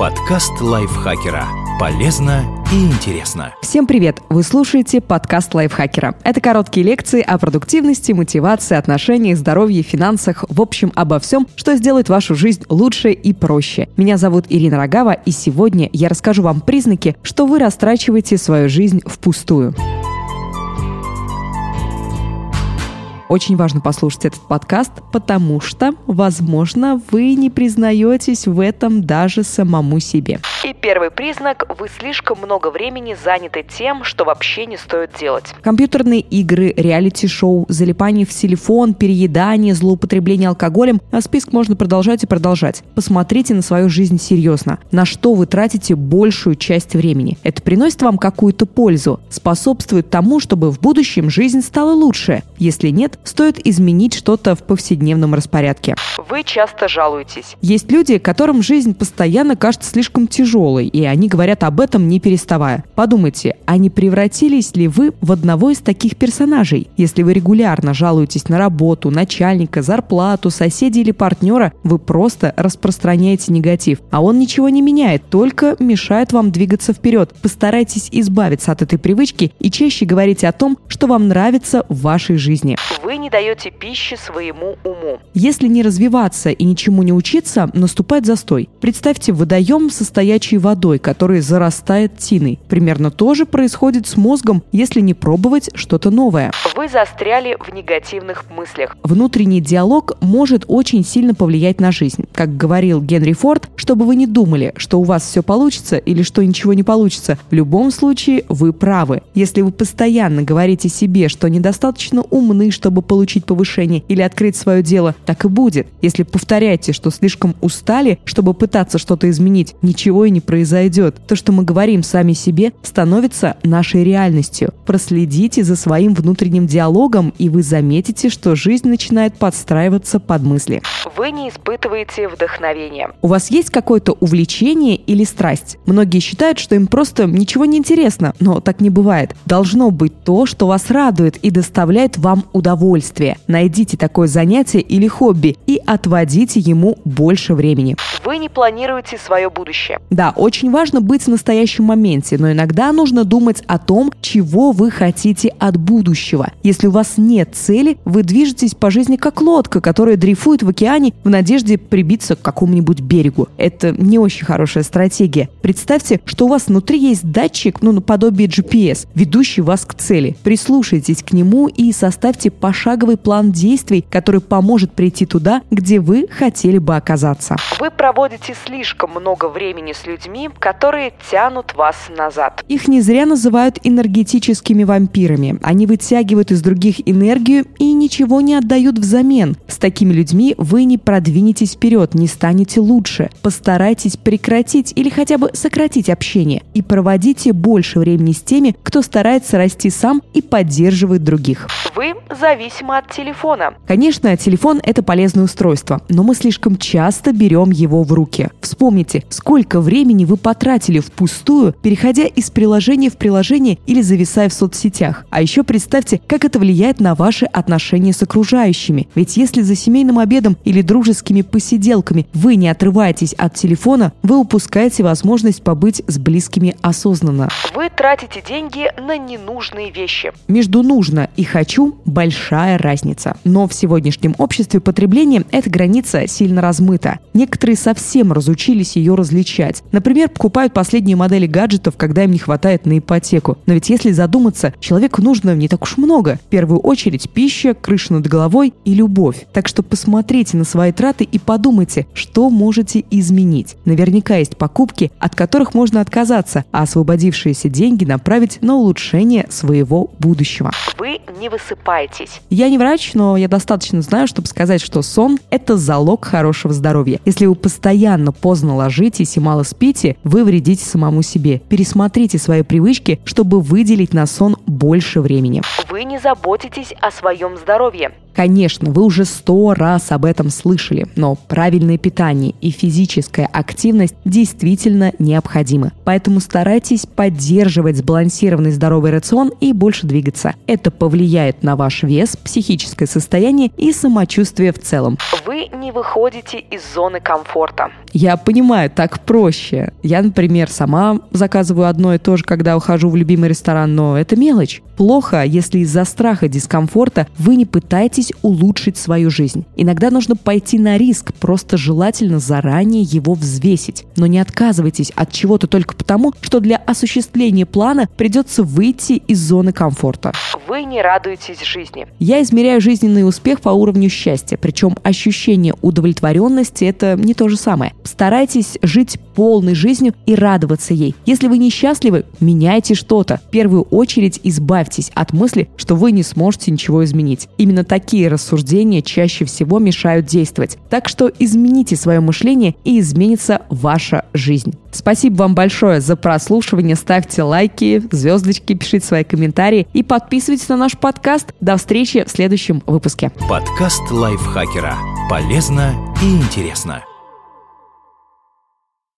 Подкаст лайфхакера. Полезно и интересно. Всем привет! Вы слушаете подкаст лайфхакера. Это короткие лекции о продуктивности, мотивации, отношениях, здоровье, финансах, в общем, обо всем, что сделает вашу жизнь лучше и проще. Меня зовут Ирина Рогава, и сегодня я расскажу вам признаки, что вы растрачиваете свою жизнь впустую. Очень важно послушать этот подкаст, потому что, возможно, вы не признаетесь в этом даже самому себе. И первый признак – вы слишком много времени заняты тем, что вообще не стоит делать. Компьютерные игры, реалити-шоу, залипание в телефон, переедание, злоупотребление алкоголем, а список можно продолжать и продолжать. Посмотрите на свою жизнь серьезно. На что вы тратите большую часть времени? Это приносит вам какую-то пользу? Способствует тому, чтобы в будущем жизнь стала лучше? Если нет, стоит изменить что-то в повседневном распорядке. Вы часто жалуетесь. Есть люди, которым жизнь постоянно кажется слишком тяжелой, и они говорят об этом не переставая. Подумайте, а не превратились ли вы в одного из таких персонажей? Если вы регулярно жалуетесь на работу, начальника, зарплату, соседей или партнера, вы просто распространяете негатив, а он ничего не меняет, только мешает вам двигаться вперед. Постарайтесь избавиться от этой привычки и чаще говорите о том, что вам нравится в вашей жизни. Вы не даете пищи своему уму. Если не развиваться и ничему не учиться, наступает застой. Представьте водоем со стоячей водой, который зарастает тиной. Примерно то же происходит с мозгом, если не пробовать что-то новое. Вы застряли в негативных мыслях. Внутренний диалог может очень сильно повлиять на жизнь. Как говорил Генри Форд, чтобы вы не думали, что у вас все получится или что ничего не получится, в любом случае вы правы. Если вы постоянно говорите себе, что недостаточно умны, чтобы получить повышение или открыть свое дело, так и будет. Если повторяете, что слишком устали, чтобы пытаться что-то изменить, ничего и не произойдет. То, что мы говорим сами себе, становится нашей реальностью. Проследите за своим внутренним диалогом, и вы заметите, что жизнь начинает подстраиваться под мысли. Вы не испытываете вдохновения. У вас есть какое-то увлечение или страсть? Многие считают, что им просто ничего не интересно, но так не бывает. Должно быть то, что вас радует и доставляет вам удовольствие удовольствие. Найдите такое занятие или хобби и отводите ему больше времени. Вы не планируете свое будущее. Да, очень важно быть в настоящем моменте, но иногда нужно думать о том, чего вы хотите от будущего. Если у вас нет цели, вы движетесь по жизни как лодка, которая дрейфует в океане в надежде прибиться к какому-нибудь берегу. Это не очень хорошая стратегия. Представьте, что у вас внутри есть датчик, ну, наподобие GPS, ведущий вас к цели. Прислушайтесь к нему и составьте пошаговый пошаговый план действий, который поможет прийти туда, где вы хотели бы оказаться. Вы проводите слишком много времени с людьми, которые тянут вас назад. Их не зря называют энергетическими вампирами. Они вытягивают из других энергию и ничего не отдают взамен. С такими людьми вы не продвинетесь вперед, не станете лучше. Постарайтесь прекратить или хотя бы сократить общение и проводите больше времени с теми, кто старается расти сам и поддерживает других. Вы зависимы от телефона. Конечно, телефон – это полезное устройство, но мы слишком часто берем его в руки. Вспомните, сколько времени вы потратили впустую, переходя из приложения в приложение или зависая в соцсетях. А еще представьте, как это влияет на ваши отношения с окружающими. Ведь если за семейным обедом или дружескими посиделками вы не отрываетесь от телефона, вы упускаете возможность побыть с близкими осознанно. Вы тратите деньги на ненужные вещи. Между «нужно» и «хочу» большая большая разница. Но в сегодняшнем обществе потребления эта граница сильно размыта. Некоторые совсем разучились ее различать. Например, покупают последние модели гаджетов, когда им не хватает на ипотеку. Но ведь если задуматься, человеку нужно не так уж много. В первую очередь пища, крыша над головой и любовь. Так что посмотрите на свои траты и подумайте, что можете изменить. Наверняка есть покупки, от которых можно отказаться, а освободившиеся деньги направить на улучшение своего будущего. Вы не высыпаетесь. Я не врач, но я достаточно знаю, чтобы сказать, что сон – это залог хорошего здоровья. Если вы постоянно поздно ложитесь и мало спите, вы вредите самому себе. Пересмотрите свои привычки, чтобы выделить на сон больше времени. Вы не заботитесь о своем здоровье здоровье. Конечно, вы уже сто раз об этом слышали, но правильное питание и физическая активность действительно необходимы. Поэтому старайтесь поддерживать сбалансированный здоровый рацион и больше двигаться. Это повлияет на ваш вес, психическое состояние и самочувствие в целом. Вы не выходите из зоны комфорта. Я понимаю, так проще. Я, например, сама заказываю одно и то же, когда ухожу в любимый ресторан, но это мелочь. Плохо, если из-за страха дискомфорта вы не пытаетесь улучшить свою жизнь. Иногда нужно пойти на риск, просто желательно заранее его взвесить. Но не отказывайтесь от чего-то только потому, что для осуществления плана придется выйти из зоны комфорта. Вы не радуетесь жизни. Я измеряю жизненный успех по уровню счастья, причем ощущение удовлетворенности – это не то же самое. Старайтесь жить полной жизнью и радоваться ей. Если вы несчастливы, меняйте что-то. В первую очередь избавьтесь от мысли, что вы не сможете ничего изменить. Именно такие рассуждения чаще всего мешают действовать. Так что измените свое мышление и изменится ваша жизнь. Спасибо вам большое за прослушивание. Ставьте лайки, звездочки, пишите свои комментарии и подписывайтесь на наш подкаст. До встречи в следующем выпуске. Подкаст лайфхакера. Полезно и интересно.